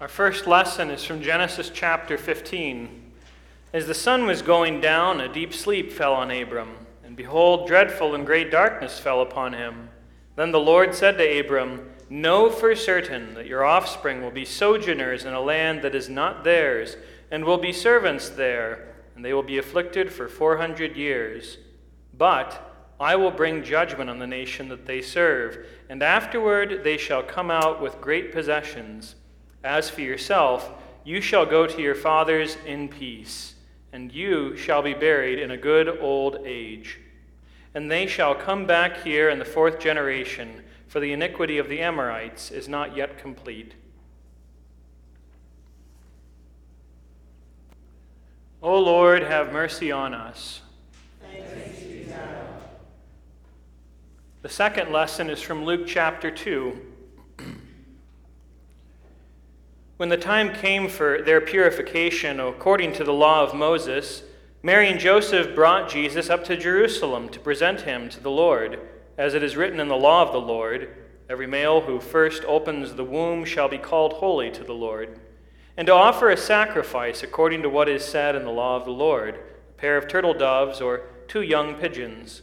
Our first lesson is from Genesis chapter 15. As the sun was going down, a deep sleep fell on Abram, and behold, dreadful and great darkness fell upon him. Then the Lord said to Abram, Know for certain that your offspring will be sojourners in a land that is not theirs, and will be servants there, and they will be afflicted for four hundred years. But I will bring judgment on the nation that they serve, and afterward they shall come out with great possessions. As for yourself, you shall go to your fathers in peace, and you shall be buried in a good old age. And they shall come back here in the fourth generation, for the iniquity of the Amorites is not yet complete. O Lord, have mercy on us. The second lesson is from Luke chapter 2. When the time came for their purification according to the law of Moses, Mary and Joseph brought Jesus up to Jerusalem to present him to the Lord, as it is written in the law of the Lord every male who first opens the womb shall be called holy to the Lord, and to offer a sacrifice according to what is said in the law of the Lord a pair of turtle doves or two young pigeons.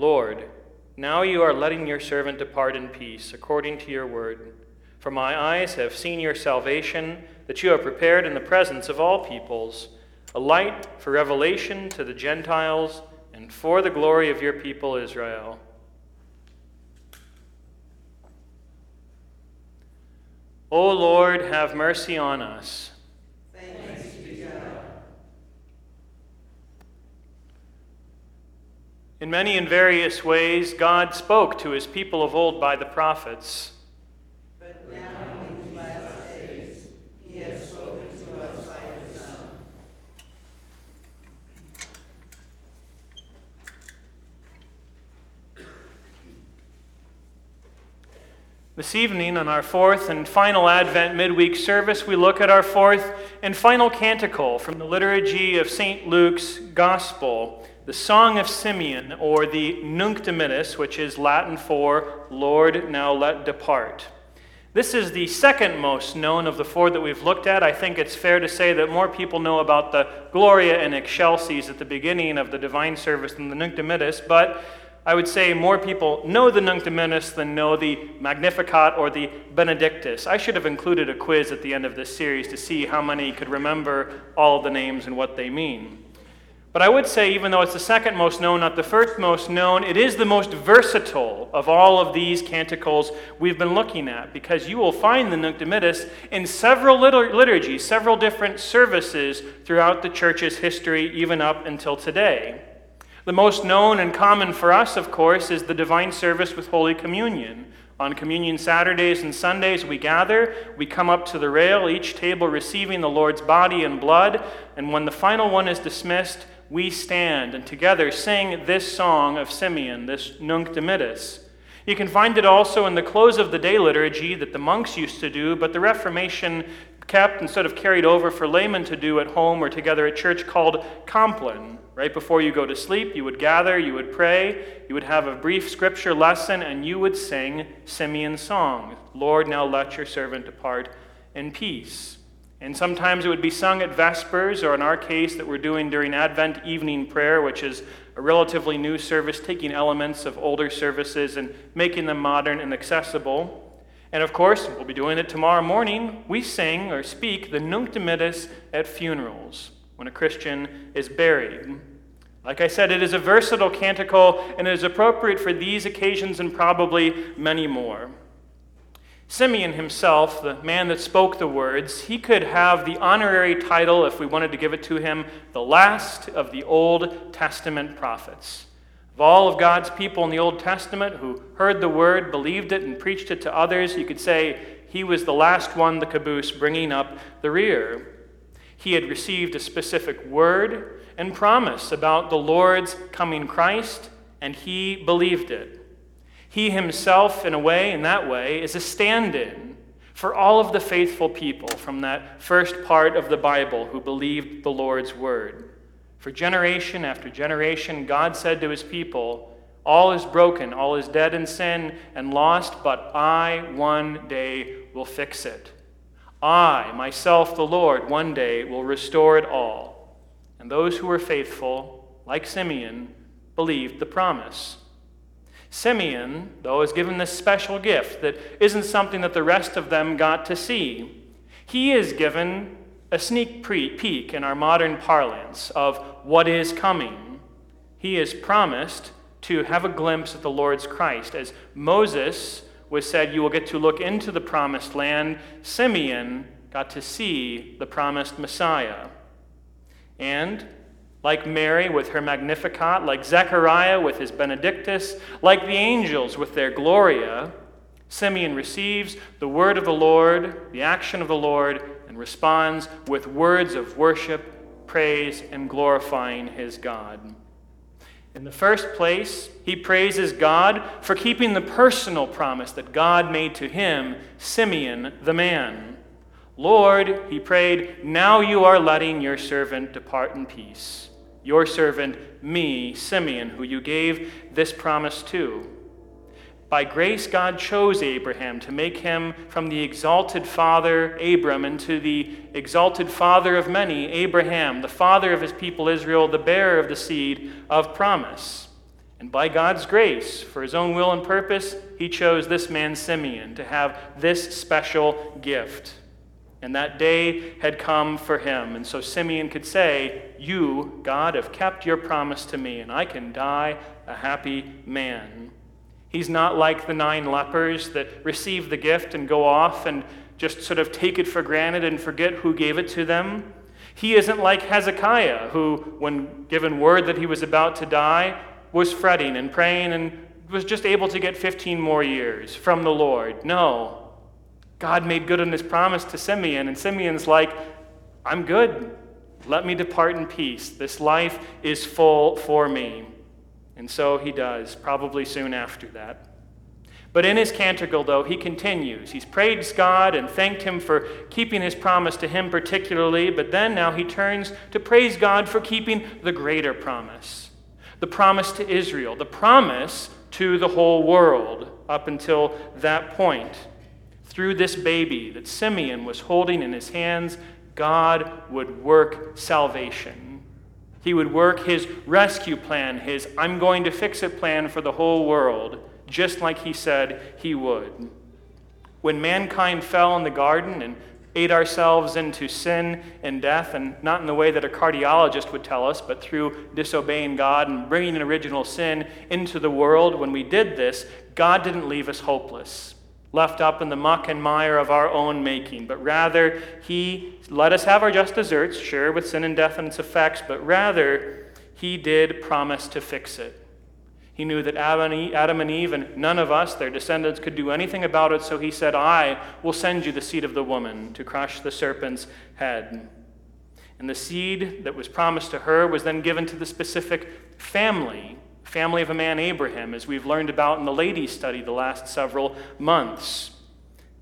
Lord, now you are letting your servant depart in peace, according to your word. For my eyes have seen your salvation, that you have prepared in the presence of all peoples, a light for revelation to the Gentiles, and for the glory of your people Israel. O Lord, have mercy on us. In many and various ways, God spoke to his people of old by the prophets. But now, in he has spoken to us by his Son. This evening, on our fourth and final Advent midweek service, we look at our fourth and final canticle from the liturgy of St. Luke's Gospel the Song of Simeon, or the Nunc Dimittis, which is Latin for Lord, now let depart. This is the second most known of the four that we've looked at. I think it's fair to say that more people know about the Gloria in Excelsis at the beginning of the divine service than the Nunc Dimittis, but I would say more people know the Nunc Dimittis than know the Magnificat or the Benedictus. I should have included a quiz at the end of this series to see how many could remember all the names and what they mean. But I would say, even though it's the second most known, not the first most known, it is the most versatile of all of these canticles we've been looking at, because you will find the Nunc Dimittis in several liturgies, several different services throughout the church's history, even up until today. The most known and common for us, of course, is the divine service with Holy Communion. On Communion Saturdays and Sundays, we gather, we come up to the rail, each table receiving the Lord's body and blood, and when the final one is dismissed, we stand and together sing this song of Simeon, this Nunc Dimittis. You can find it also in the close of the day liturgy that the monks used to do, but the Reformation kept and sort of carried over for laymen to do at home or together at church called Compline. Right before you go to sleep, you would gather, you would pray, you would have a brief scripture lesson, and you would sing Simeon's song Lord, now let your servant depart in peace. And sometimes it would be sung at Vespers, or in our case, that we're doing during Advent evening prayer, which is a relatively new service, taking elements of older services and making them modern and accessible. And of course, we'll be doing it tomorrow morning. We sing or speak the Nunc Dimittis at funerals when a Christian is buried. Like I said, it is a versatile canticle and it is appropriate for these occasions and probably many more. Simeon himself, the man that spoke the words, he could have the honorary title, if we wanted to give it to him, the last of the Old Testament prophets. Of all of God's people in the Old Testament who heard the word, believed it, and preached it to others, you could say He was the last one, the caboose, bringing up the rear. He had received a specific word and promise about the Lord's coming Christ, and he believed it. He himself, in a way, in that way, is a stand in for all of the faithful people from that first part of the Bible who believed the Lord's word. For generation after generation, God said to his people, All is broken, all is dead in sin and lost, but I one day will fix it. I, myself, the Lord, one day will restore it all. And those who were faithful, like Simeon, believed the promise. Simeon, though, is given this special gift that isn't something that the rest of them got to see. He is given a sneak peek in our modern parlance of what is coming. He is promised to have a glimpse at the Lord's Christ. As Moses was said, You will get to look into the promised land, Simeon got to see the promised Messiah. And like Mary with her Magnificat, like Zechariah with his Benedictus, like the angels with their Gloria, Simeon receives the word of the Lord, the action of the Lord, and responds with words of worship, praise, and glorifying his God. In the first place, he praises God for keeping the personal promise that God made to him, Simeon the man. Lord, he prayed, now you are letting your servant depart in peace your servant, me, Simeon, who you gave this promise to. By grace, God chose Abraham to make him from the exalted father, Abram, into the exalted father of many, Abraham, the father of his people Israel, the bearer of the seed of promise. And by God's grace, for his own will and purpose, he chose this man, Simeon, to have this special gift. And that day had come for him. And so Simeon could say, You, God, have kept your promise to me, and I can die a happy man. He's not like the nine lepers that receive the gift and go off and just sort of take it for granted and forget who gave it to them. He isn't like Hezekiah, who, when given word that he was about to die, was fretting and praying and was just able to get 15 more years from the Lord. No, God made good on his promise to Simeon, and Simeon's like, I'm good. Let me depart in peace. This life is full for me. And so he does, probably soon after that. But in his canticle, though, he continues. He's praised God and thanked him for keeping his promise to him particularly, but then now he turns to praise God for keeping the greater promise the promise to Israel, the promise to the whole world up until that point. Through this baby that Simeon was holding in his hands, God would work salvation. He would work his rescue plan, his I'm going to fix it plan for the whole world, just like he said he would. When mankind fell in the garden and ate ourselves into sin and death, and not in the way that a cardiologist would tell us, but through disobeying God and bringing an original sin into the world, when we did this, God didn't leave us hopeless left up in the muck and mire of our own making, but rather He let us have our just deserts, sure, with sin and death and its effects, but rather He did promise to fix it. He knew that Adam and Eve and none of us, their descendants, could do anything about it, so He said, I will send you the seed of the woman to crush the serpent's head. And the seed that was promised to her was then given to the specific family family of a man, Abraham, as we've learned about in the ladies' study the last several months.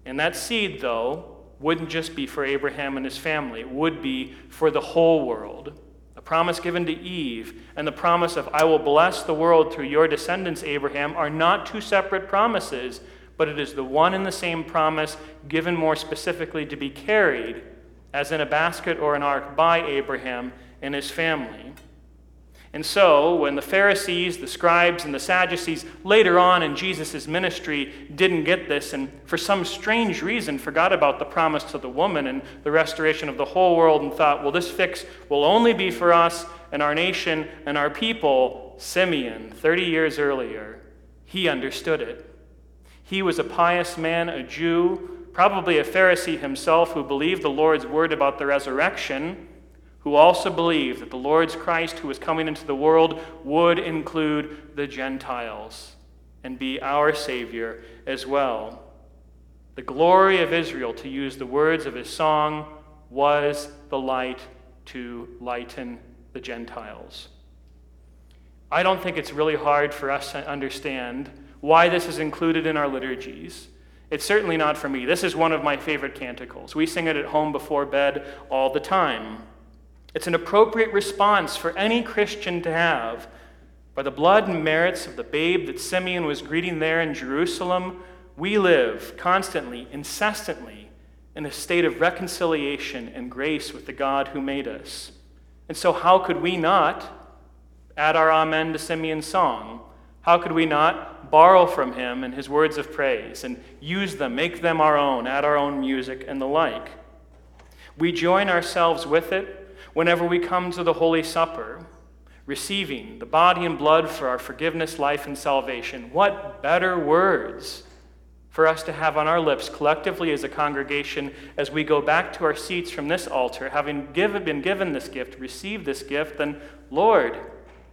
And that seed, though, wouldn't just be for Abraham and his family, it would be for the whole world. The promise given to Eve and the promise of, I will bless the world through your descendants, Abraham, are not two separate promises, but it is the one and the same promise given more specifically to be carried, as in a basket or an ark, by Abraham and his family. And so, when the Pharisees, the scribes, and the Sadducees later on in Jesus' ministry didn't get this and for some strange reason forgot about the promise to the woman and the restoration of the whole world and thought, well, this fix will only be for us and our nation and our people, Simeon, 30 years earlier, he understood it. He was a pious man, a Jew, probably a Pharisee himself who believed the Lord's word about the resurrection who also believed that the Lord's Christ, who was coming into the world, would include the Gentiles and be our Savior as well. the glory of Israel, to use the words of his song, was the light to lighten the Gentiles. I don't think it's really hard for us to understand why this is included in our liturgies. It's certainly not for me. This is one of my favorite canticles. We sing it at home before bed all the time. It's an appropriate response for any Christian to have. By the blood and merits of the babe that Simeon was greeting there in Jerusalem, we live constantly, incessantly, in a state of reconciliation and grace with the God who made us. And so, how could we not add our amen to Simeon's song? How could we not borrow from him and his words of praise and use them, make them our own, add our own music and the like? We join ourselves with it whenever we come to the Holy Supper, receiving the body and blood for our forgiveness, life, and salvation. What better words for us to have on our lips collectively as a congregation as we go back to our seats from this altar, having given, been given this gift, received this gift, then, Lord,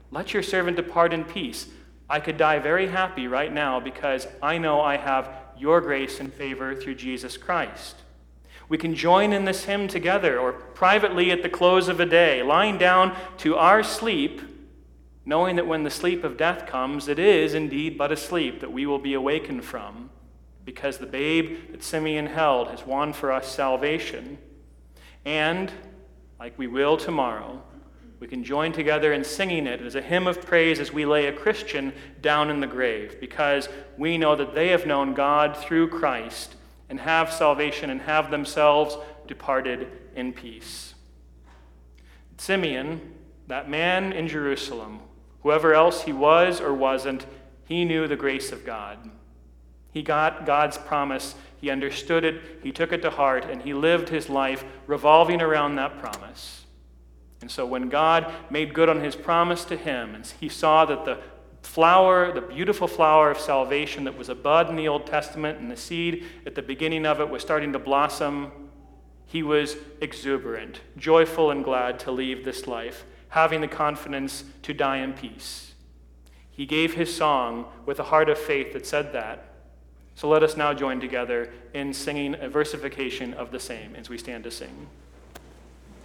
let your servant depart in peace. I could die very happy right now because I know I have your grace and favor through Jesus Christ. We can join in this hymn together or privately at the close of a day, lying down to our sleep, knowing that when the sleep of death comes, it is indeed but a sleep that we will be awakened from, because the babe that Simeon held has won for us salvation. And, like we will tomorrow, we can join together in singing it as a hymn of praise as we lay a Christian down in the grave, because we know that they have known God through Christ and have salvation and have themselves departed in peace. Simeon, that man in Jerusalem, whoever else he was or wasn't, he knew the grace of God. He got God's promise, he understood it, he took it to heart, and he lived his life revolving around that promise. And so when God made good on his promise to him, and he saw that the flower, the beautiful flower of salvation that was a bud in the Old Testament, and the seed at the beginning of it was starting to blossom, he was exuberant, joyful, and glad to leave this life, having the confidence to die in peace. He gave his song with a heart of faith that said that. So let us now join together in singing a versification of the same as we stand to sing.